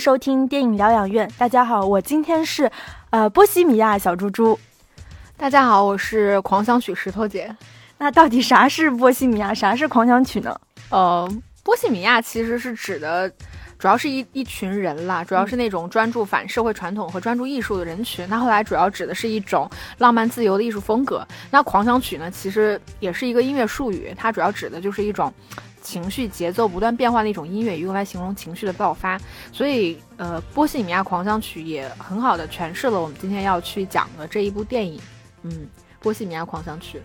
收听电影疗养院。大家好，我今天是呃波西米亚小猪猪。大家好，我是狂想曲石头姐。那到底啥是波西米亚，啥是狂想曲呢？呃，波西米亚其实是指的，主要是一一群人啦，主要是那种专注反社会传统和专注艺术的人群。那后来主要指的是一种浪漫自由的艺术风格。那狂想曲呢，其实也是一个音乐术语，它主要指的就是一种。情绪节奏不断变化的一种音乐，用来形容情绪的爆发。所以，呃，《波西米亚狂想曲》也很好的诠释了我们今天要去讲的这一部电影。嗯，《波西米亚狂想曲》。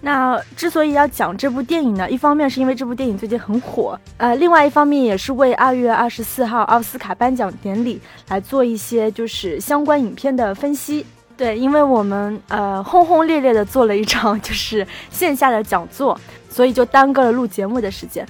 那之所以要讲这部电影呢，一方面是因为这部电影最近很火，呃，另外一方面也是为二月二十四号奥斯卡颁奖典礼来做一些就是相关影片的分析。对，因为我们呃轰轰烈烈的做了一场就是线下的讲座。所以就耽搁了录节目的时间。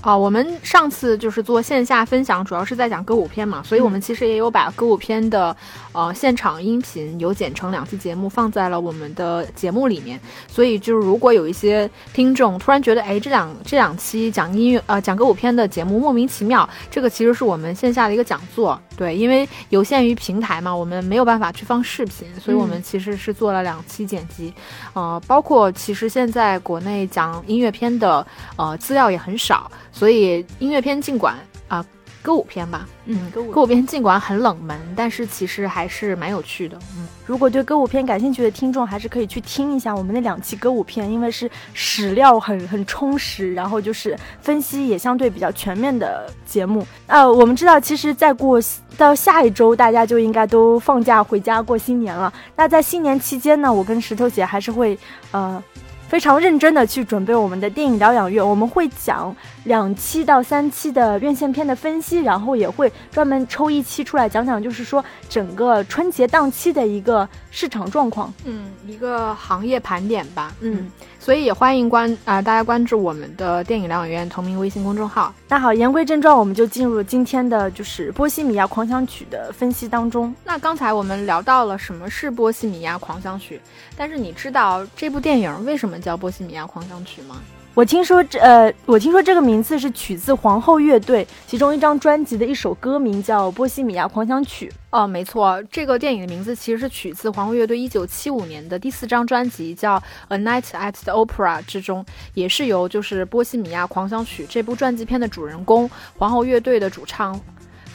啊，我们上次就是做线下分享，主要是在讲歌舞片嘛，所以我们其实也有把歌舞片的呃现场音频有剪成两期节目放在了我们的节目里面。所以就是如果有一些听众突然觉得，哎，这两这两期讲音乐呃讲歌舞片的节目莫名其妙，这个其实是我们线下的一个讲座，对，因为有限于平台嘛，我们没有办法去放视频，所以我们其实是做了两期剪辑，呃，包括其实现在国内讲音乐片的呃资料也很少。所以音乐片尽管啊，歌舞片吧，嗯，歌舞歌舞片尽管很冷门，但是其实还是蛮有趣的。嗯，如果对歌舞片感兴趣的听众，还是可以去听一下我们那两期歌舞片，因为是史料很很充实，然后就是分析也相对比较全面的节目。呃，我们知道，其实再过到下一周，大家就应该都放假回家过新年了。那在新年期间呢，我跟石头姐还是会呃。非常认真的去准备我们的电影疗养院，我们会讲两期到三期的院线片的分析，然后也会专门抽一期出来讲讲，就是说整个春节档期的一个市场状况，嗯，一个行业盘点吧，嗯。所以也欢迎关啊大家关注我们的电影疗养院同名微信公众号。那好，言归正传，我们就进入今天的就是《波西米亚狂想曲》的分析当中。那刚才我们聊到了什么是《波西米亚狂想曲》，但是你知道这部电影为什么叫《波西米亚狂想曲》吗？我听说这呃，我听说这个名字是取自皇后乐队其中一张专辑的一首歌名，叫《波西米亚狂想曲》。哦，没错，这个电影的名字其实是取自皇后乐队一九七五年的第四张专辑，叫《A Night at the Opera》之中，也是由就是《波西米亚狂想曲》这部传记片的主人公皇后乐队的主唱。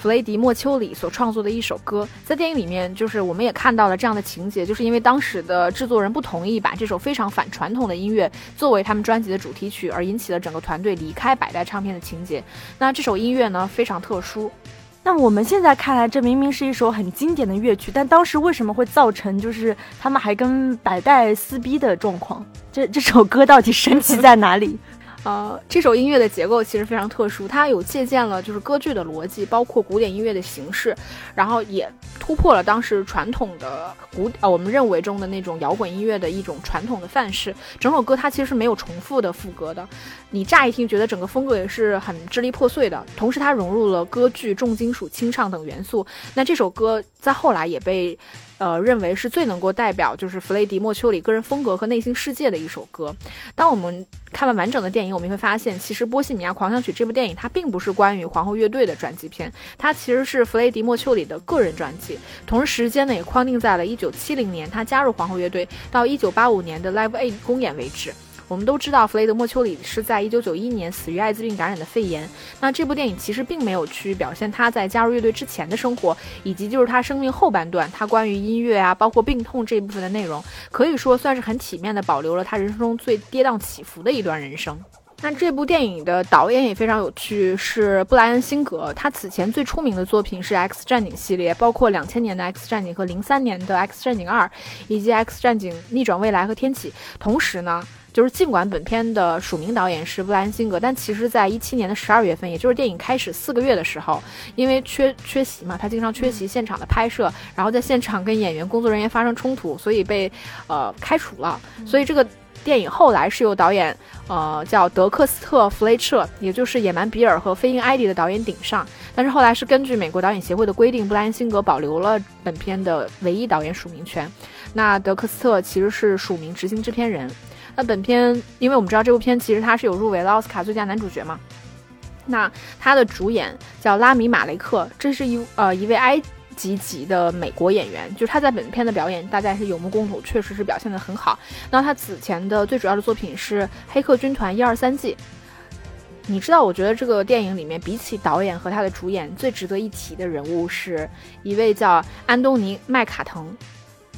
弗雷迪·莫丘里所创作的一首歌，在电影里面，就是我们也看到了这样的情节，就是因为当时的制作人不同意把这首非常反传统的音乐作为他们专辑的主题曲，而引起了整个团队离开百代唱片的情节。那这首音乐呢，非常特殊。那我们现在看来，这明明是一首很经典的乐曲，但当时为什么会造成就是他们还跟百代撕逼的状况？这这首歌到底神奇在哪里？呃，这首音乐的结构其实非常特殊，它有借鉴了就是歌剧的逻辑，包括古典音乐的形式，然后也突破了当时传统的古呃我们认为中的那种摇滚音乐的一种传统的范式。整首歌它其实是没有重复的副歌的，你乍一听觉得整个风格也是很支离破碎的，同时它融入了歌剧、重金属、清唱等元素。那这首歌在后来也被。呃，认为是最能够代表就是弗雷迪·莫丘里个人风格和内心世界的一首歌。当我们看完完整的电影，我们会发现，其实《波西米亚狂想曲》这部电影它并不是关于皇后乐队的传记片，它其实是弗雷迪·莫丘里的个人传记。同时，时间呢也框定在了1970年他加入皇后乐队到1985年的 Live Aid 公演为止。我们都知道，弗雷德·莫丘里是在一九九一年死于艾滋病感染的肺炎。那这部电影其实并没有去表现他在加入乐队之前的生活，以及就是他生命后半段，他关于音乐啊，包括病痛这一部分的内容，可以说算是很体面的保留了他人生中最跌宕起伏的一段人生。那这部电影的导演也非常有趣，是布莱恩·辛格。他此前最出名的作品是《X 战警》系列，包括两千年的《X 战警》和零三年的《X 战警二》，以及《X 战警：逆转未来》和《天启》。同时呢。就是尽管本片的署名导演是布莱恩·辛格，但其实，在一七年的十二月份，也就是电影开始四个月的时候，因为缺缺席嘛，他经常缺席现场的拍摄，然后在现场跟演员、工作人员发生冲突，所以被呃开除了。所以这个电影后来是由导演呃叫德克斯特·弗雷彻，也就是《野蛮比尔》和《飞鹰艾迪》的导演顶上。但是后来是根据美国导演协会的规定，布莱恩·辛格保留了本片的唯一导演署名权。那德克斯特其实是署名执行制片人。那本片，因为我们知道这部片其实它是有入围了奥斯卡最佳男主角嘛，那他的主演叫拉米马雷克，这是一呃一位埃及籍的美国演员，就是他在本片的表演大概是有目共睹，确实是表现得很好。那他此前的最主要的作品是《黑客军团》一二三季。你知道，我觉得这个电影里面比起导演和他的主演，最值得一提的人物是一位叫安东尼麦卡腾。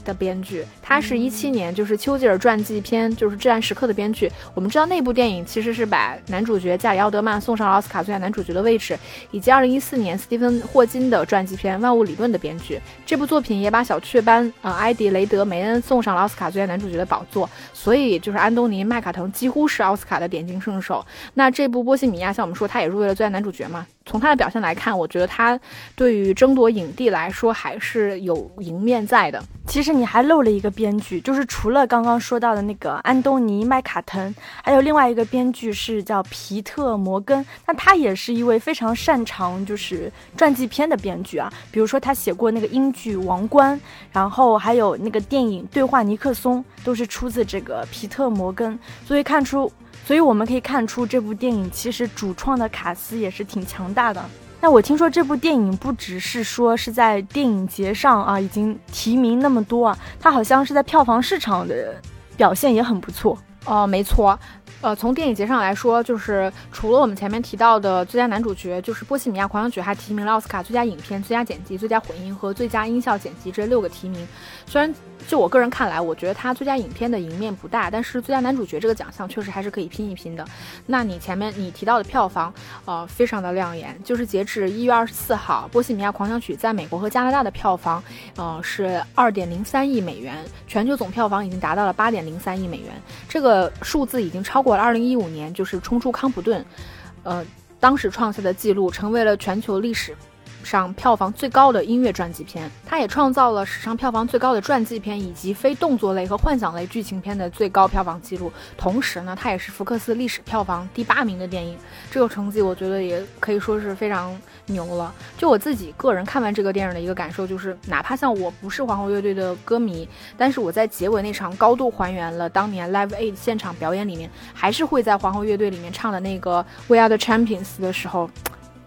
的编剧，他是一七年就是丘吉尔传记片，就是《至暗时刻》的编剧。我们知道那部电影其实是把男主角加里奥德曼送上了奥斯卡最佳男主角的位置，以及二零一四年斯蒂芬霍金的传记片《万物理论》的编剧。这部作品也把小雀斑呃埃迪雷德梅恩送上了奥斯卡最佳男主角的宝座。所以就是安东尼麦卡腾几乎是奥斯卡的点睛圣手。那这部《波西米亚》，像我们说，他也入围了最佳男主角嘛。从他的表现来看，我觉得他对于争夺影帝来说还是有赢面在的。其实你还漏了一个编剧，就是除了刚刚说到的那个安东尼麦卡腾，还有另外一个编剧是叫皮特摩根。那他也是一位非常擅长就是传记片的编剧啊，比如说他写过那个英剧《王冠》，然后还有那个电影《对话尼克松》，都是出自这个皮特摩根。所以看出。所以我们可以看出，这部电影其实主创的卡斯也是挺强大的。那我听说这部电影不只是说是在电影节上啊已经提名那么多啊，它好像是在票房市场的表现也很不错哦，没错。呃，从电影节上来说，就是除了我们前面提到的最佳男主角，就是《波西米亚狂想曲》还提名了奥斯卡最佳影片、最佳剪辑、最佳混音和最佳音效剪辑这六个提名。虽然就我个人看来，我觉得他最佳影片的赢面不大，但是最佳男主角这个奖项确实还是可以拼一拼的。那你前面你提到的票房，呃，非常的亮眼，就是截至一月二十四号，《波西米亚狂想曲》在美国和加拿大的票房，呃，是二点零三亿美元，全球总票房已经达到了八点零三亿美元，这个数字已经超过了二零一五年就是冲出康普顿，呃，当时创下的记录，成为了全球历史。上票房最高的音乐传记片，它也创造了史上票房最高的传记片以及非动作类和幻想类剧情片的最高票房记录。同时呢，它也是福克斯历史票房第八名的电影。这个成绩我觉得也可以说是非常牛了。就我自己个人看完这个电影的一个感受，就是哪怕像我不是皇后乐队的歌迷，但是我在结尾那场高度还原了当年 Live Aid 现场表演里面，还是会在皇后乐队里面唱的那个 We Are the Champions 的时候，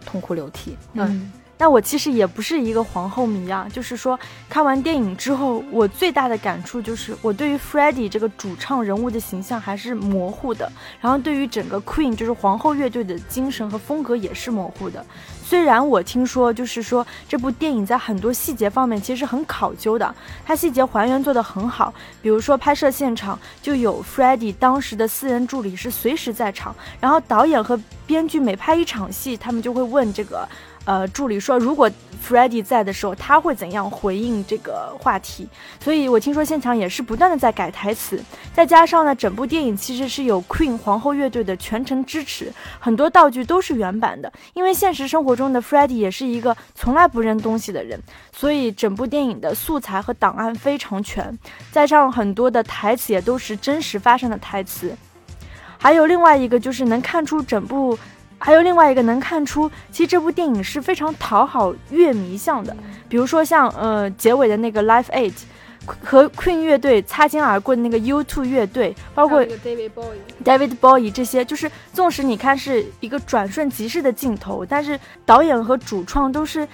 痛哭流涕。嗯。那我其实也不是一个皇后迷啊，就是说看完电影之后，我最大的感触就是我对于 Freddie 这个主唱人物的形象还是模糊的，然后对于整个 Queen 就是皇后乐队的精神和风格也是模糊的。虽然我听说就是说这部电影在很多细节方面其实很考究的，它细节还原做得很好，比如说拍摄现场就有 Freddie 当时的私人助理是随时在场，然后导演和编剧每拍一场戏，他们就会问这个。呃，助理说，如果 Freddy 在的时候，他会怎样回应这个话题？所以我听说现场也是不断的在改台词，再加上呢，整部电影其实是有 Queen 皇后乐队的全程支持，很多道具都是原版的。因为现实生活中的 Freddy 也是一个从来不扔东西的人，所以整部电影的素材和档案非常全，加上很多的台词也都是真实发生的台词。还有另外一个就是能看出整部。还有另外一个能看出，其实这部电影是非常讨好乐迷向的。比如说像呃结尾的那个 Life Eight，和 Queen 乐队擦肩而过的那个 U2 乐队，包括 David Bowie、David Bowie 这些，就是纵使你看是一个转瞬即逝的镜头，但是导演和主创都是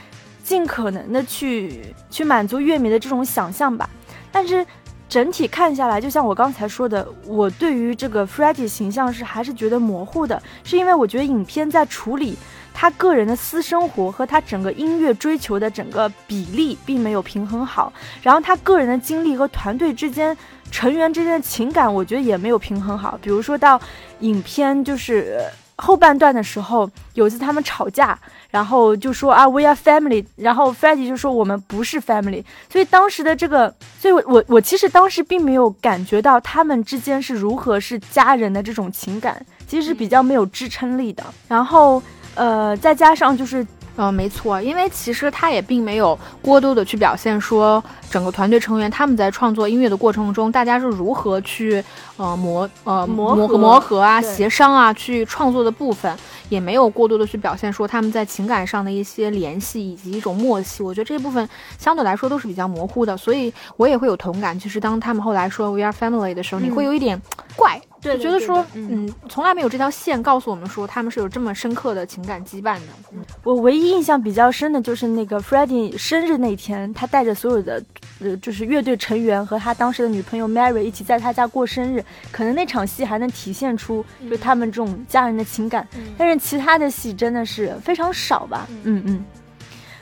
尽可能的去去满足乐迷的这种想象吧。但是。整体看下来，就像我刚才说的，我对于这个 Freddie 形象是还是觉得模糊的，是因为我觉得影片在处理他个人的私生活和他整个音乐追求的整个比例并没有平衡好，然后他个人的经历和团队之间成员之间的情感，我觉得也没有平衡好。比如说到影片就是后半段的时候，有一次他们吵架。然后就说啊，We are family。然后 Freddy 就说我们不是 family。所以当时的这个，所以我我我其实当时并没有感觉到他们之间是如何是家人的这种情感，其实是比较没有支撑力的。然后呃，再加上就是。嗯，没错，因为其实他也并没有过多的去表现说整个团队成员他们在创作音乐的过程中，大家是如何去呃磨呃磨磨磨合啊、协商啊去创作的部分，也没有过多的去表现说他们在情感上的一些联系以及一种默契。我觉得这部分相对来说都是比较模糊的，所以我也会有同感。就是当他们后来说 We are family 的时候，你会有一点怪。就觉得说，嗯，从来没有这条线告诉我们说他们是有这么深刻的情感羁绊的。我唯一印象比较深的就是那个 Freddie 生日那天，他带着所有的，呃，就是乐队成员和他当时的女朋友 Mary 一起在他家过生日，可能那场戏还能体现出就他们这种家人的情感，但是其他的戏真的是非常少吧。嗯嗯，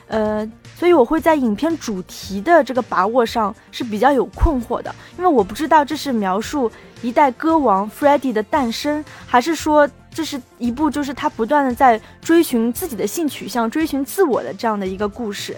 呃。所以我会在影片主题的这个把握上是比较有困惑的，因为我不知道这是描述一代歌王 Freddie 的诞生，还是说这是一部就是他不断的在追寻自己的性取向、追寻自我的这样的一个故事。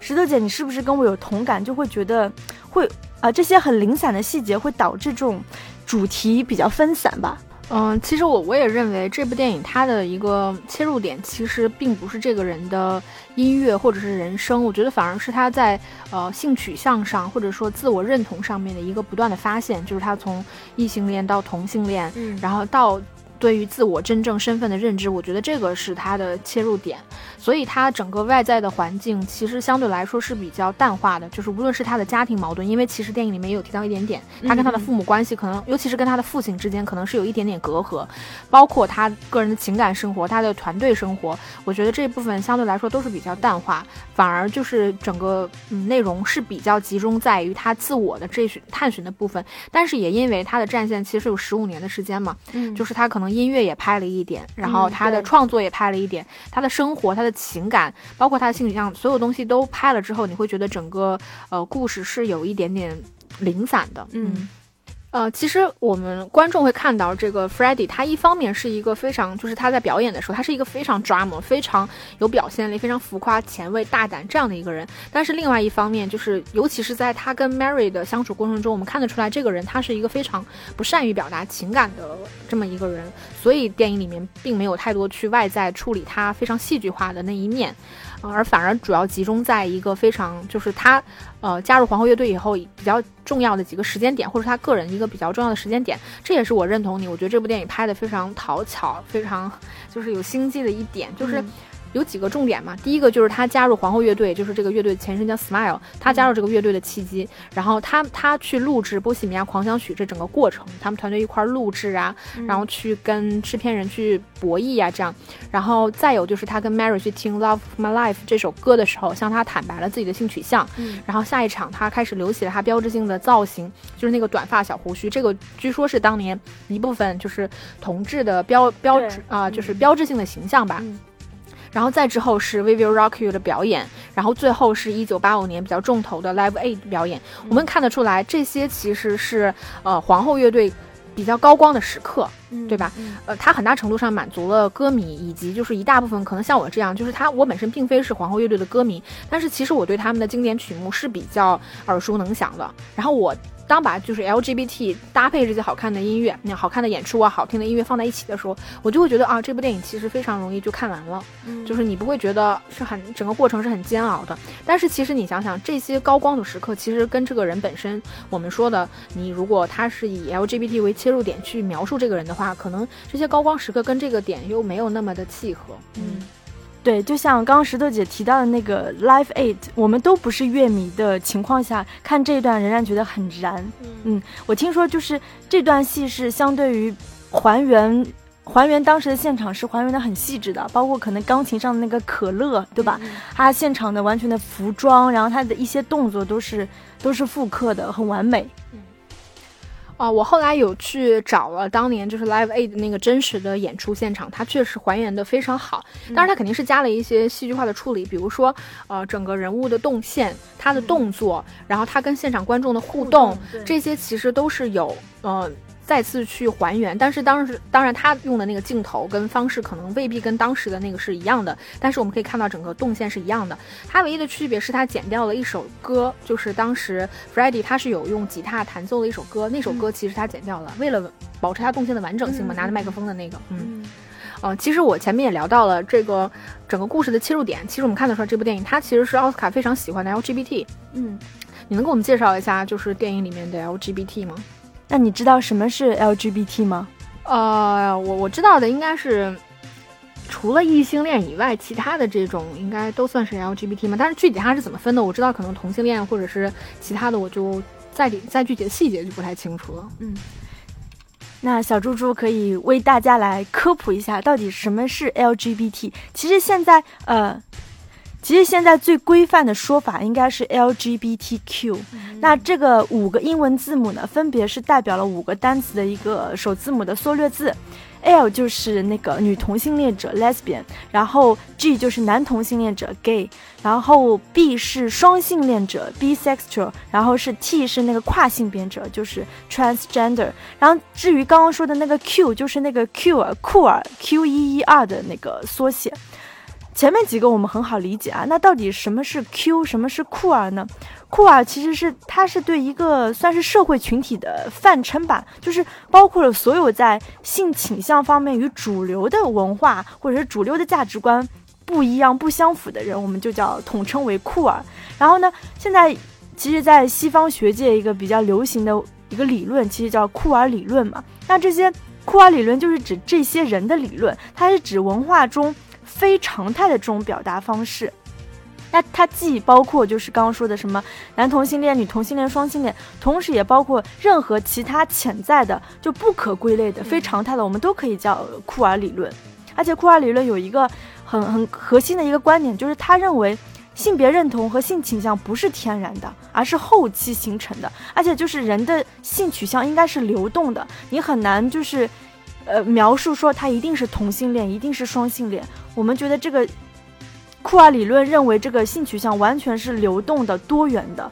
石头姐，你是不是跟我有同感？就会觉得会啊，这些很零散的细节会导致这种主题比较分散吧？嗯，其实我我也认为这部电影它的一个切入点其实并不是这个人的音乐或者是人生，我觉得反而是他在呃性取向上或者说自我认同上面的一个不断的发现，就是他从异性恋到同性恋，嗯然后到。对于自我真正身份的认知，我觉得这个是他的切入点，所以他整个外在的环境其实相对来说是比较淡化的，就是无论是他的家庭矛盾，因为其实电影里面也有提到一点点，他跟他的父母关系可能，尤其是跟他的父亲之间可能是有一点点隔阂，包括他个人的情感生活，他的团队生活，我觉得这部分相对来说都是比较淡化，反而就是整个嗯内容是比较集中在于他自我的这寻探寻的部分，但是也因为他的战线其实有十五年的时间嘛，嗯，就是他可能。音乐也拍了一点，然后他的创作也拍了一点，他的生活、他的情感，包括他的性取向，所有东西都拍了之后，你会觉得整个呃故事是有一点点零散的，嗯。呃，其实我们观众会看到这个 Freddie，他一方面是一个非常，就是他在表演的时候，他是一个非常 drama、非常有表现力、非常浮夸、前卫、大胆这样的一个人。但是另外一方面，就是尤其是在他跟 Mary 的相处过程中，我们看得出来，这个人他是一个非常不善于表达情感的这么一个人。所以电影里面并没有太多去外在处理他非常戏剧化的那一面。而反而主要集中在一个非常就是他，呃，加入皇后乐队以后比较重要的几个时间点，或者他个人一个比较重要的时间点，这也是我认同你。我觉得这部电影拍的非常讨巧，非常就是有心机的一点，就是。有几个重点嘛？第一个就是他加入皇后乐队，就是这个乐队的前身叫 Smile。他加入这个乐队的契机，然后他他去录制《波西米亚狂想曲》这整个过程，他们团队一块录制啊，然后去跟制片人去博弈啊，这样。然后再有就是他跟 Mary 去听《Love My Life》这首歌的时候，向他坦白了自己的性取向。然后下一场他开始留起了他标志性的造型，就是那个短发小胡须。这个据说是当年一部分就是同志的标标志啊，就是标志性的形象吧。然后再之后是《v i v i Rock You》的表演，然后最后是一九八五年比较重头的《Live Aid》表演。我们看得出来，这些其实是呃皇后乐队比较高光的时刻，对吧？呃，它很大程度上满足了歌迷以及就是一大部分可能像我这样，就是他我本身并非是皇后乐队的歌迷，但是其实我对他们的经典曲目是比较耳熟能详的。然后我。当把就是 LGBT 搭配这些好看的音乐、那好看的演出啊、好听的音乐放在一起的时候，我就会觉得啊，这部电影其实非常容易就看完了，就是你不会觉得是很整个过程是很煎熬的。但是其实你想想，这些高光的时刻，其实跟这个人本身，我们说的，你如果他是以 LGBT 为切入点去描述这个人的话，可能这些高光时刻跟这个点又没有那么的契合，嗯。对，就像刚刚石头姐提到的那个《Live Eight，》，我们都不是乐迷的情况下看这一段，仍然觉得很燃。嗯，我听说就是这段戏是相对于还原还原当时的现场是还原的很细致的，包括可能钢琴上的那个可乐，对吧？他现场的完全的服装，然后他的一些动作都是都是复刻的，很完美。哦，我后来有去找了当年就是 Live Aid 那个真实的演出现场，它确实还原的非常好。当然，它肯定是加了一些戏剧化的处理，比如说，呃，整个人物的动线、他的动作，然后他跟现场观众的互动，这些其实都是有，呃。再次去还原，但是当时当然他用的那个镜头跟方式可能未必跟当时的那个是一样的，但是我们可以看到整个动线是一样的。它唯一的区别是他剪掉了一首歌，就是当时 Freddie 他是有用吉他弹奏的一首歌，那首歌其实他剪掉了，为了保持他动线的完整性嘛，拿着麦克风的那个，嗯，呃，其实我前面也聊到了这个整个故事的切入点，其实我们看得出来这部电影它其实是奥斯卡非常喜欢的 LGBT，嗯，你能给我们介绍一下就是电影里面的 LGBT 吗？那你知道什么是 LGBT 吗？呃，我我知道的应该是除了异性恋以外，其他的这种应该都算是 LGBT 吗？但是具体它是怎么分的，我知道可能同性恋或者是其他的，我就再再具体的细节就不太清楚了。嗯。那小猪猪可以为大家来科普一下，到底什么是 LGBT。其实现在，呃，其实现在最规范的说法应该是 LGBTQ。那这个五个英文字母呢，分别是代表了五个单词的一个首字母的缩略字。L 就是那个女同性恋者 lesbian，然后 G 就是男同性恋者 gay，然后 B 是双性恋者 bisexual，然后是 T 是那个跨性别者就是 transgender，然后至于刚刚说的那个 Q 就是那个 Q 酷儿 Q E E R 的那个缩写。前面几个我们很好理解啊，那到底什么是 Q，什么是酷儿呢？酷儿其实是它是对一个算是社会群体的泛称吧，就是包括了所有在性倾向方面与主流的文化或者是主流的价值观不一样、不相符的人，我们就叫统称为酷儿。然后呢，现在其实，在西方学界一个比较流行的一个理论，其实叫酷儿理论嘛。那这些酷儿理论就是指这些人的理论，它是指文化中。非常态的这种表达方式，那它既包括就是刚刚说的什么男同性恋、女同性恋、双性恋，同时也包括任何其他潜在的就不可归类的非常态的，我们都可以叫库尔理论。而且库尔理论有一个很很核心的一个观点，就是他认为性别认同和性倾向不是天然的，而是后期形成的，而且就是人的性取向应该是流动的，你很难就是。呃，描述说他一定是同性恋，一定是双性恋。我们觉得这个库尔理论认为这个性取向完全是流动的、多元的，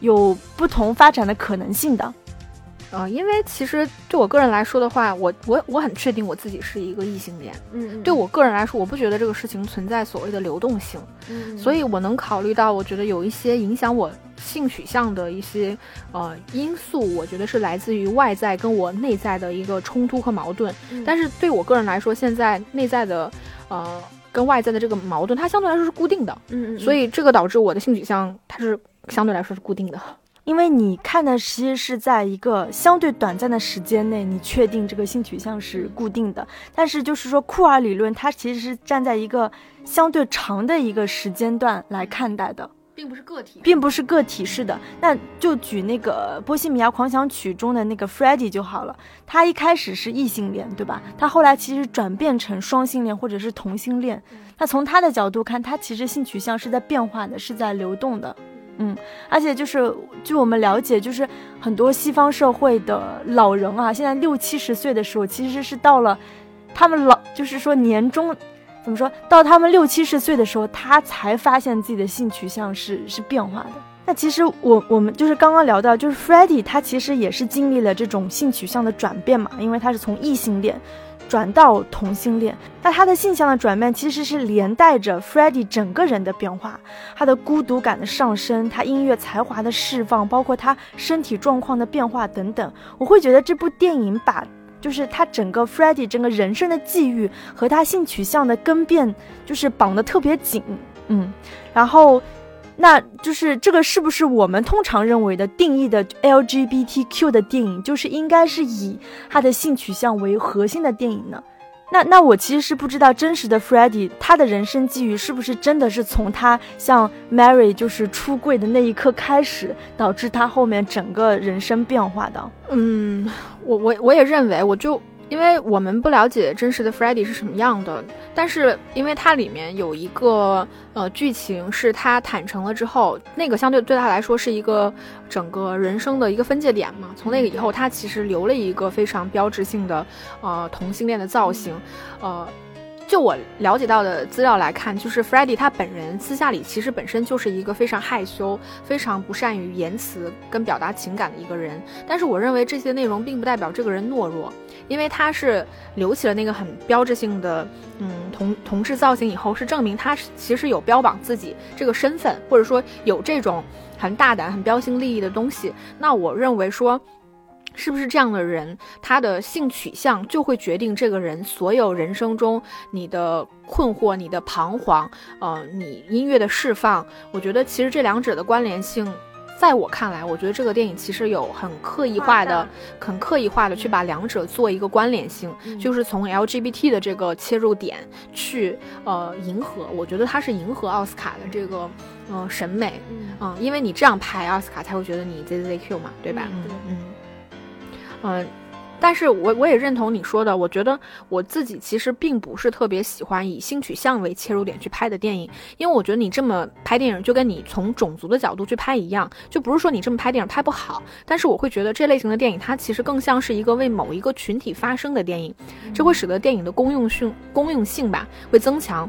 有不同发展的可能性的。呃，因为其实对我个人来说的话，我我我很确定我自己是一个异性恋。嗯，对我个人来说，我不觉得这个事情存在所谓的流动性。嗯，所以我能考虑到，我觉得有一些影响我性取向的一些呃因素，我觉得是来自于外在跟我内在的一个冲突和矛盾。但是对我个人来说，现在内在的呃跟外在的这个矛盾，它相对来说是固定的。嗯嗯，所以这个导致我的性取向它是相对来说是固定的。因为你看的其实是在一个相对短暂的时间内，你确定这个性取向是固定的。但是就是说，库尔理论它其实是站在一个相对长的一个时间段来看待的，并不是个体，并不是个体式的。那就举那个《波西米亚狂想曲》中的那个 Freddie 就好了。他一开始是异性恋，对吧？他后来其实转变成双性恋或者是同性恋。那从他的角度看，他其实性取向是在变化的，是在流动的。嗯，而且就是据我们了解，就是很多西方社会的老人啊，现在六七十岁的时候，其实是到了他们老，就是说年终，怎么说到他们六七十岁的时候，他才发现自己的性取向是是变化的。那其实我我们就是刚刚聊到，就是 Freddie 他其实也是经历了这种性取向的转变嘛，因为他是从异性恋。转到同性恋，那他的性向的转变其实是连带着 Freddie 整个人的变化，他的孤独感的上升，他音乐才华的释放，包括他身体状况的变化等等。我会觉得这部电影把就是他整个 Freddy 整个人生的际遇和他性取向的更变就是绑得特别紧，嗯，然后。那就是这个是不是我们通常认为的定义的 LGBTQ 的电影，就是应该是以他的性取向为核心的电影呢？那那我其实是不知道真实的 Freddie 他的人生际遇是不是真的是从他向 Mary 就是出柜的那一刻开始，导致他后面整个人生变化的？嗯，我我我也认为，我就。因为我们不了解真实的 Freddie 是什么样的，但是因为它里面有一个呃剧情是他坦诚了之后，那个相对对他来说是一个整个人生的一个分界点嘛。从那个以后，他其实留了一个非常标志性的呃同性恋的造型，呃。就我了解到的资料来看，就是 Freddie 他本人私下里其实本身就是一个非常害羞、非常不善于言辞跟表达情感的一个人。但是我认为这些内容并不代表这个人懦弱，因为他是留起了那个很标志性的嗯同同志造型以后，是证明他是其实有标榜自己这个身份，或者说有这种很大胆、很标新立异的东西。那我认为说。是不是这样的人，他的性取向就会决定这个人所有人生中你的困惑、你的彷徨，呃，你音乐的释放？我觉得其实这两者的关联性，在我看来，我觉得这个电影其实有很刻意化的、很刻意化的去把两者做一个关联性，就是从 LGBT 的这个切入点去呃迎合。我觉得它是迎合奥斯卡的这个呃审美，嗯，因为你这样拍奥斯卡才会觉得你 ZZQ 嘛，对吧？嗯。嗯，但是我我也认同你说的，我觉得我自己其实并不是特别喜欢以性取向为切入点去拍的电影，因为我觉得你这么拍电影，就跟你从种族的角度去拍一样，就不是说你这么拍电影拍不好，但是我会觉得这类型的电影它其实更像是一个为某一个群体发声的电影，这会使得电影的公用性公用性吧会增强，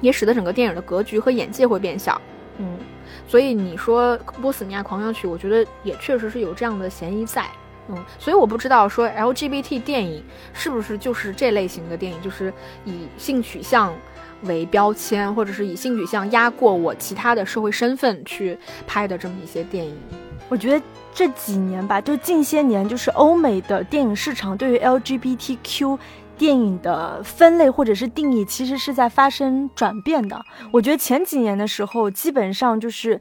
也使得整个电影的格局和眼界会变小。嗯，所以你说《波斯尼亚狂想曲》，我觉得也确实是有这样的嫌疑在。嗯，所以我不知道说 LGBT 电影是不是就是这类型的电影，就是以性取向为标签，或者是以性取向压过我其他的社会身份去拍的这么一些电影。我觉得这几年吧，就近些年，就是欧美的电影市场对于 LGBTQ 电影的分类或者是定义，其实是在发生转变的。我觉得前几年的时候，基本上就是。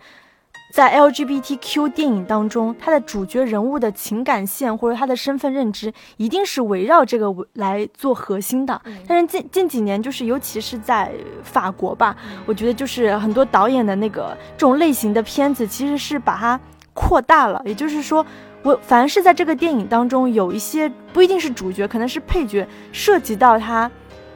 在 LGBTQ 电影当中，它的主角人物的情感线或者他的身份认知，一定是围绕这个来做核心的。但是近近几年，就是尤其是在法国吧，我觉得就是很多导演的那个这种类型的片子，其实是把它扩大了。也就是说，我凡是在这个电影当中有一些不一定是主角，可能是配角，涉及到他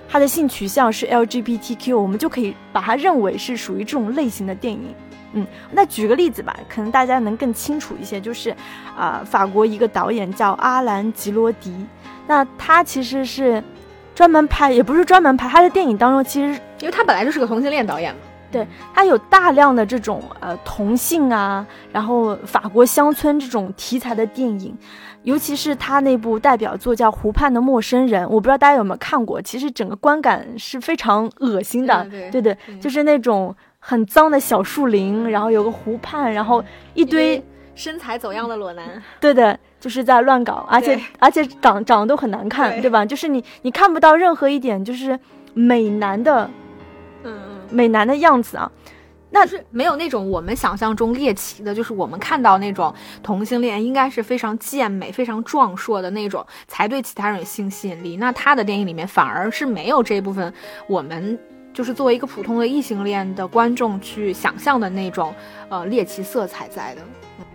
他的性取向是 LGBTQ，我们就可以把它认为是属于这种类型的电影。嗯，那举个例子吧，可能大家能更清楚一些，就是，啊，法国一个导演叫阿兰·吉罗迪，那他其实是专门拍，也不是专门拍，他的电影当中其实，因为他本来就是个同性恋导演嘛，对他有大量的这种呃同性啊，然后法国乡村这种题材的电影，尤其是他那部代表作叫《湖畔的陌生人》，我不知道大家有没有看过，其实整个观感是非常恶心的，对对，就是那种。很脏的小树林，然后有个湖畔，然后一堆身材走样的裸男，对的，就是在乱搞，而且而且长长得都很难看，对吧？就是你你看不到任何一点就是美男的，嗯嗯，美男的样子啊，那是没有那种我们想象中猎奇的，就是我们看到那种同性恋应该是非常健美、非常壮硕的那种，才对其他人有性吸引力。那他的电影里面反而是没有这部分我们。就是作为一个普通的异性恋的观众去想象的那种，呃，猎奇色彩在的。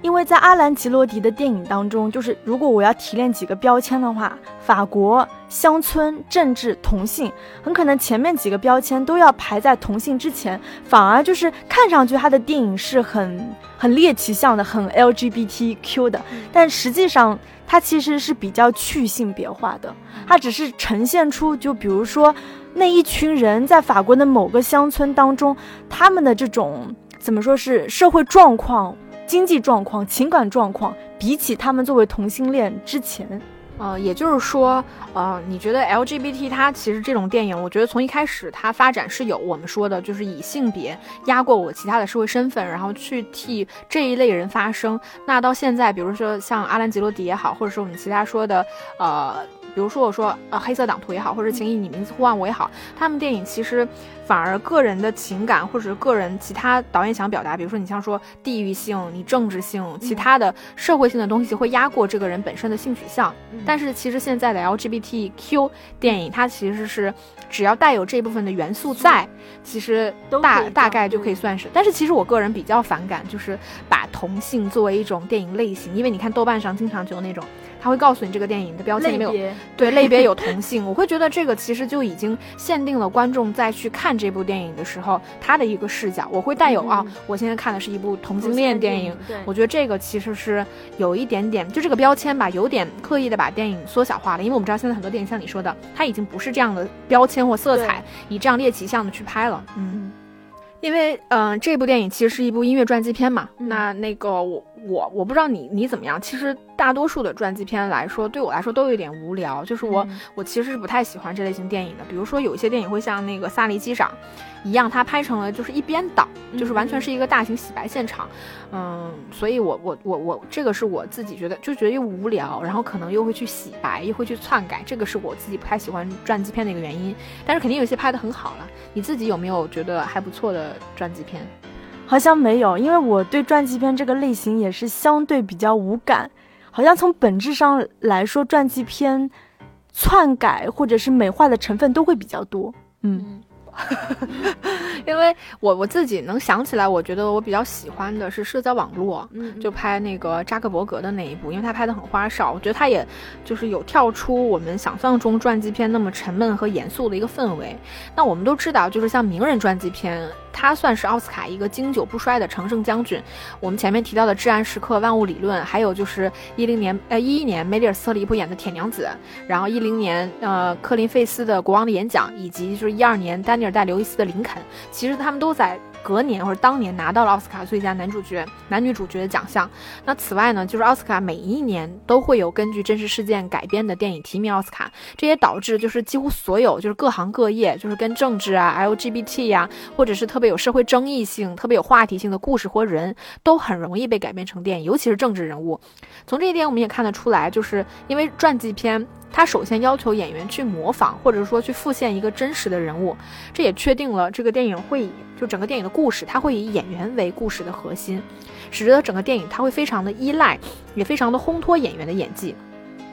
因为在阿兰·吉罗迪的电影当中，就是如果我要提炼几个标签的话，法国、乡村、政治、同性，很可能前面几个标签都要排在同性之前，反而就是看上去他的电影是很很猎奇向的，很 LGBTQ 的，但实际上它其实是比较去性别化的，它只是呈现出，就比如说。那一群人在法国的某个乡村当中，他们的这种怎么说是社会状况、经济状况、情感状况，比起他们作为同性恋之前，呃，也就是说，呃，你觉得 LGBT 它其实这种电影，我觉得从一开始它发展是有我们说的，就是以性别压过我其他的社会身份，然后去替这一类人发声。那到现在，比如说像阿兰·吉罗迪也好，或者说我们其他说的，呃。比如说我说呃黑色党徒也好，或者请以你名字呼唤我也好，他们电影其实反而个人的情感或者是个人其他导演想表达，比如说你像说地域性、你政治性、其他的社会性的东西会压过这个人本身的性取向。但是其实现在的 LGBTQ 电影，它其实是只要带有这部分的元素在，其实大大概就可以算是。但是其实我个人比较反感，就是把同性作为一种电影类型，因为你看豆瓣上经常就有那种。他会告诉你这个电影的标签里面有对类别有同性，我会觉得这个其实就已经限定了观众在去看这部电影的时候他的一个视角。我会带有啊，我现在看的是一部同性恋电影，我觉得这个其实是有一点点，就这个标签吧，有点刻意的把电影缩小化了。因为我们知道现在很多电影像你说的，它已经不是这样的标签或色彩，以这样猎奇向的去拍了。嗯，因为嗯，这部电影其实是一部音乐传记片嘛，那那个我。我我不知道你你怎么样，其实大多数的传记片来说，对我来说都有点无聊。就是我我其实是不太喜欢这类型电影的。比如说有一些电影会像那个《萨利机长》一样，它拍成了就是一边倒，就是完全是一个大型洗白现场。嗯，所以我我我我这个是我自己觉得就觉得又无聊，然后可能又会去洗白，又会去篡改，这个是我自己不太喜欢传记片的一个原因。但是肯定有些拍的很好了。你自己有没有觉得还不错的传记片？好像没有，因为我对传记片这个类型也是相对比较无感。好像从本质上来说，传记片篡改或者是美化的成分都会比较多。嗯，因为我我自己能想起来，我觉得我比较喜欢的是社交网络，嗯就拍那个扎克伯格的那一部，因为他拍的很花哨，我觉得他也就是有跳出我们想象中传记片那么沉闷和严肃的一个氛围。那我们都知道，就是像名人传记片，他算是奥斯卡一个经久不衰的常胜将军。我们前面提到的《至暗时刻》《万物理论》，还有就是一零年呃一一年梅里尔·斯特里普演的《铁娘子》，然后一零年呃科林·费斯的《国王的演讲》，以及就是一二年丹尼尔·戴刘易斯的《林肯》，其实他们都在。隔年或者当年拿到了奥斯卡最佳男主角、男女主角的奖项。那此外呢，就是奥斯卡每一年都会有根据真实事件改编的电影提名奥斯卡，这也导致就是几乎所有就是各行各业，就是跟政治啊、LGBT 呀、或者是特别有社会争议性、特别有话题性的故事或人都很容易被改编成电影，尤其是政治人物。从这一点我们也看得出来，就是因为传记片。他首先要求演员去模仿，或者说去复现一个真实的人物，这也确定了这个电影会以就整个电影的故事，它会以演员为故事的核心，使得整个电影它会非常的依赖，也非常的烘托演员的演技。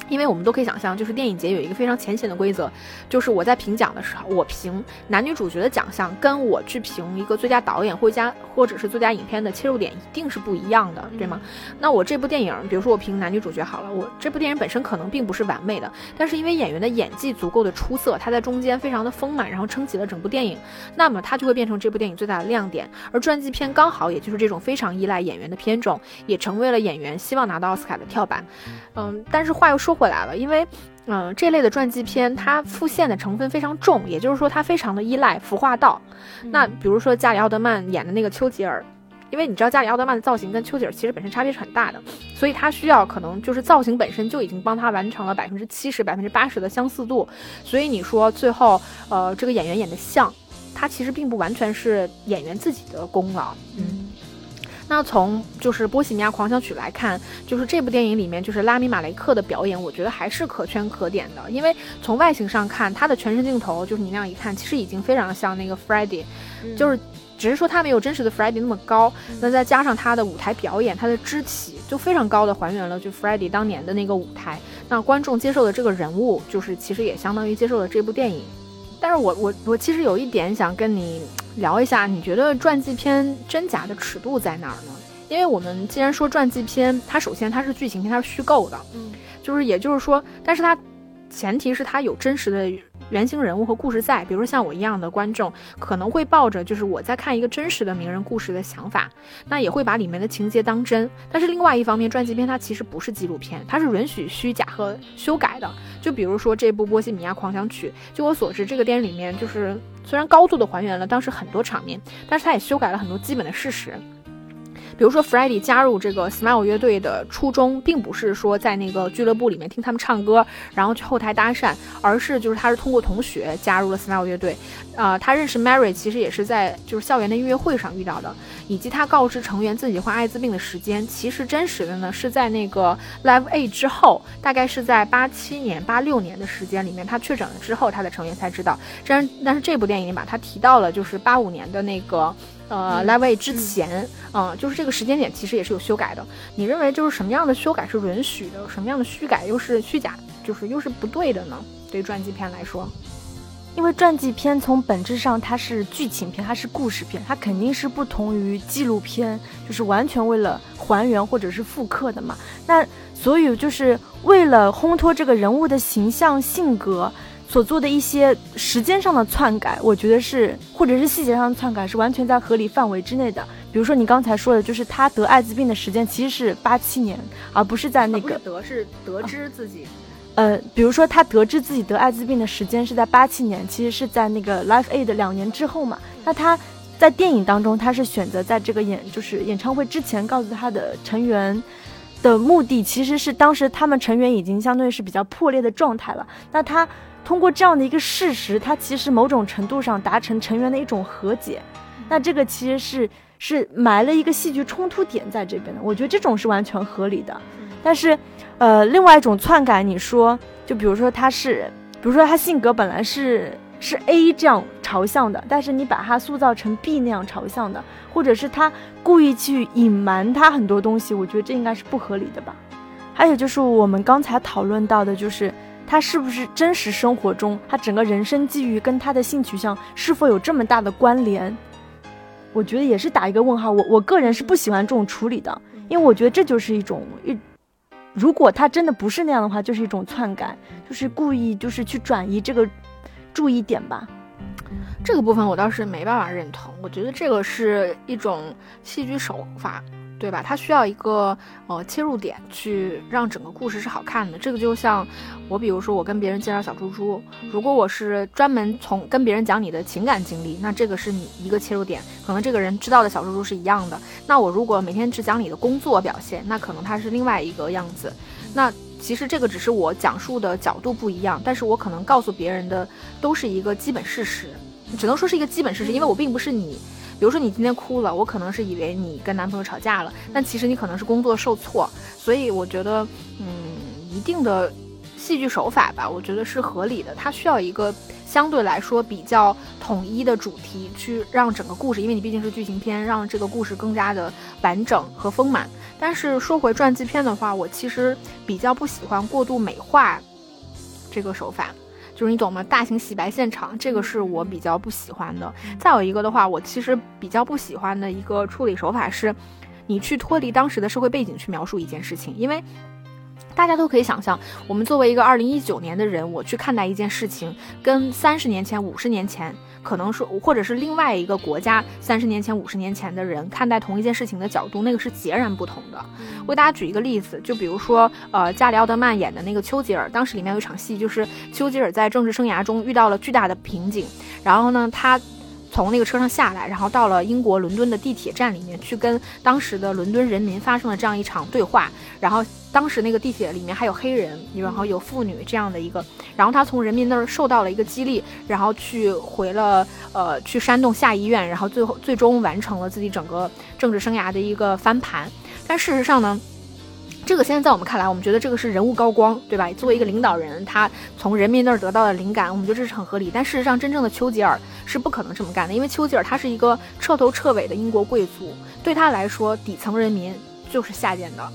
因为我们都可以想象，就是电影节有一个非常浅显的规则，就是我在评奖的时候，我评男女主角的奖项，跟我去评一个最佳导演或加或者是最佳影片的切入点一定是不一样的，对吗？那我这部电影，比如说我评男女主角好了，我这部电影本身可能并不是完美的，但是因为演员的演技足够的出色，他在中间非常的丰满，然后撑起了整部电影，那么它就会变成这部电影最大的亮点。而传记片刚好也就是这种非常依赖演员的片种，也成为了演员希望拿到奥斯卡的跳板。嗯，但是话又说。回来了，因为，嗯，这类的传记片它复现的成分非常重，也就是说它非常的依赖服化道。那比如说加里奥德曼演的那个丘吉尔，因为你知道加里奥德曼的造型跟丘吉尔其实本身差别是很大的，所以他需要可能就是造型本身就已经帮他完成了百分之七十、百分之八十的相似度。所以你说最后，呃，这个演员演的像，他其实并不完全是演员自己的功劳。嗯。那从就是《波西米亚狂想曲》来看，就是这部电影里面，就是拉米马雷克的表演，我觉得还是可圈可点的。因为从外形上看，他的全身镜头，就是你那样一看，其实已经非常像那个 Freddie，就是只是说他没有真实的 Freddie 那么高。那再加上他的舞台表演，他的肢体就非常高的还原了就 Freddie 当年的那个舞台。那观众接受的这个人物，就是其实也相当于接受了这部电影。但是我我我其实有一点想跟你聊一下，你觉得传记片真假的尺度在哪儿呢？因为我们既然说传记片，它首先它是剧情片，它是虚构的，嗯，就是也就是说，但是它前提是它有真实的。原型人物和故事在，比如说像我一样的观众，可能会抱着就是我在看一个真实的名人故事的想法，那也会把里面的情节当真。但是另外一方面，传记片它其实不是纪录片，它是允许虚假和修改的。就比如说这部《波西米亚狂想曲》，据我所知，这个电影里面就是虽然高度的还原了当时很多场面，但是它也修改了很多基本的事实。比如说，Freddie 加入这个 Smile 乐队的初衷，并不是说在那个俱乐部里面听他们唱歌，然后去后台搭讪，而是就是他是通过同学加入了 Smile 乐队。啊，他认识 Mary 其实也是在就是校园的音乐会上遇到的，以及他告知成员自己患艾滋病的时间，其实真实的呢是在那个 Live A 之后，大概是在八七年、八六年的时间里面，他确诊了之后，他的成员才知道。但但是这部电影里把他提到了，就是八五年的那个。呃，Live A 之前，嗯，就是这个时间点其实也是有修改的。你认为就是什么样的修改是允许的，什么样的虚改又是虚假，就是又是不对的呢？对于传记片来说，因为传记片从本质上它是剧情片，它是故事片，它肯定是不同于纪录片，就是完全为了还原或者是复刻的嘛。那所以就是为了烘托这个人物的形象性格。所做的一些时间上的篡改，我觉得是，或者是细节上的篡改，是完全在合理范围之内的。比如说你刚才说的，就是他得艾滋病的时间其实是八七年，而不是在那个得是得知自己，呃，比如说他得知自己得艾滋病的时间是在八七年，其实是在那个 Life Aid 两年之后嘛。那他在电影当中，他是选择在这个演就是演唱会之前告诉他的成员的目的，其实是当时他们成员已经相对是比较破裂的状态了。那他。通过这样的一个事实，它其实某种程度上达成成员的一种和解，那这个其实是是埋了一个戏剧冲突点在这边的。我觉得这种是完全合理的。但是，呃，另外一种篡改，你说，就比如说他是，比如说他性格本来是是 A 这样朝向的，但是你把他塑造成 B 那样朝向的，或者是他故意去隐瞒他很多东西，我觉得这应该是不合理的吧。还有就是我们刚才讨论到的，就是。他是不是真实生活中他整个人生际遇跟他的性取向是否有这么大的关联？我觉得也是打一个问号。我我个人是不喜欢这种处理的，因为我觉得这就是一种一，如果他真的不是那样的话，就是一种篡改，就是故意就是去转移这个注意点吧。这个部分我倒是没办法认同，我觉得这个是一种戏剧手法。对吧？它需要一个呃切入点，去让整个故事是好看的。这个就像我，比如说我跟别人介绍小猪猪，如果我是专门从跟别人讲你的情感经历，那这个是你一个切入点，可能这个人知道的小猪猪是一样的。那我如果每天只讲你的工作表现，那可能它是另外一个样子。那其实这个只是我讲述的角度不一样，但是我可能告诉别人的都是一个基本事实，只能说是一个基本事实，因为我并不是你。比如说你今天哭了，我可能是以为你跟男朋友吵架了，但其实你可能是工作受挫，所以我觉得，嗯，一定的戏剧手法吧，我觉得是合理的。它需要一个相对来说比较统一的主题，去让整个故事，因为你毕竟是剧情片，让这个故事更加的完整和丰满。但是说回传记片的话，我其实比较不喜欢过度美化这个手法。就是你懂吗？大型洗白现场，这个是我比较不喜欢的。再有一个的话，我其实比较不喜欢的一个处理手法是，你去脱离当时的社会背景去描述一件事情，因为。大家都可以想象，我们作为一个二零一九年的人，我去看待一件事情，跟三十年前、五十年前，可能是或者是另外一个国家三十年前、五十年前的人看待同一件事情的角度，那个是截然不同的。我给大家举一个例子，就比如说，呃，加里奥德曼演的那个丘吉尔，当时里面有一场戏，就是丘吉尔在政治生涯中遇到了巨大的瓶颈，然后呢，他。从那个车上下来，然后到了英国伦敦的地铁站里面去跟当时的伦敦人民发生了这样一场对话。然后当时那个地铁里面还有黑人，然后有妇女这样的一个。然后他从人民那儿受到了一个激励，然后去回了呃去山洞下医院，然后最后最终完成了自己整个政治生涯的一个翻盘。但事实上呢？这个现在在我们看来，我们觉得这个是人物高光，对吧？作为一个领导人，他从人民那儿得到的灵感，我们觉得这是很合理。但事实上，真正的丘吉尔是不可能这么干的，因为丘吉尔他是一个彻头彻尾的英国贵族，对他来说，底层人民就是下贱的。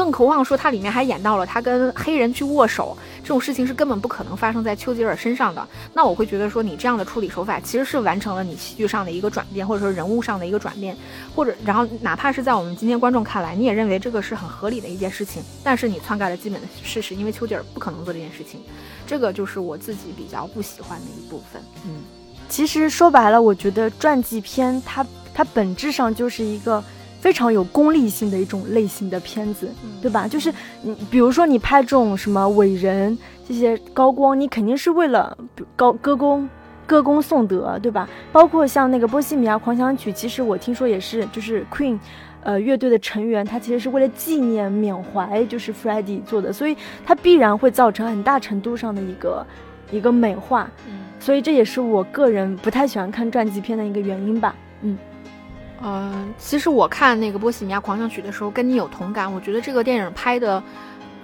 更何况说，它里面还演到了他跟黑人去握手这种事情是根本不可能发生在丘吉尔身上的。那我会觉得说，你这样的处理手法其实是完成了你戏剧上的一个转变，或者说人物上的一个转变，或者然后哪怕是在我们今天观众看来，你也认为这个是很合理的一件事情，但是你篡改了基本的事实，因为丘吉尔不可能做这件事情。这个就是我自己比较不喜欢的一部分。嗯，其实说白了，我觉得传记片它它本质上就是一个。非常有功利性的一种类型的片子，对吧？就是你，比如说你拍这种什么伟人这些高光，你肯定是为了高歌功歌功颂德，对吧？包括像那个《波西米亚狂想曲》，其实我听说也是，就是 Queen，呃，乐队的成员他其实是为了纪念缅怀，就是 Freddie 做的，所以它必然会造成很大程度上的一个一个美化，所以这也是我个人不太喜欢看传记片的一个原因吧，嗯。嗯，其实我看那个《波西米亚狂想曲》的时候，跟你有同感。我觉得这个电影拍的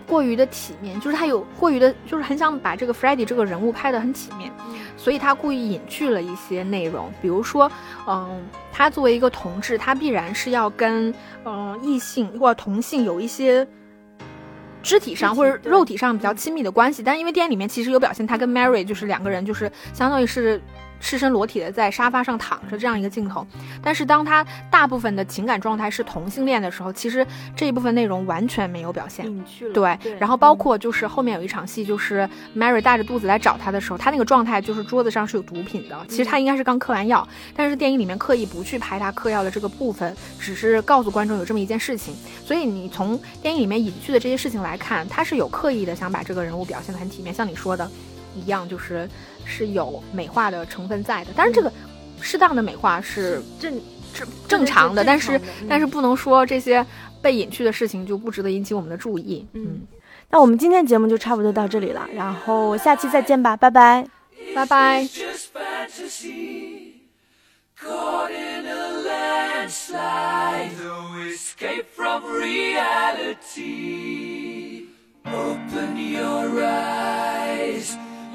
过于的体面，就是他有过于的，就是很想把这个 Freddie 这个人物拍的很体面，所以他故意隐去了一些内容。比如说，嗯，他作为一个同志，他必然是要跟嗯异性或者同性有一些肢体上或者肉体上比较亲密的关系。但因为电影里面其实有表现，他跟 Mary 就是两个人，就是相当于是。赤身裸体的在沙发上躺着这样一个镜头，但是当他大部分的情感状态是同性恋的时候，其实这一部分内容完全没有表现。对，然后包括就是后面有一场戏，就是 Mary 大着肚子来找他的时候，他那个状态就是桌子上是有毒品的。其实他应该是刚嗑完药，但是电影里面刻意不去拍他嗑药的这个部分，只是告诉观众有这么一件事情。所以你从电影里面隐去的这些事情来看，他是有刻意的想把这个人物表现得很体面，像你说的。一样就是是有美化的成分在的，但是这个适当的美化是正正正常的，但是但是不能说这些被隐去的事情就不值得引起我们的注意。嗯，那我们今天节目就差不多到这里了，然后下期再见吧，拜拜，拜拜。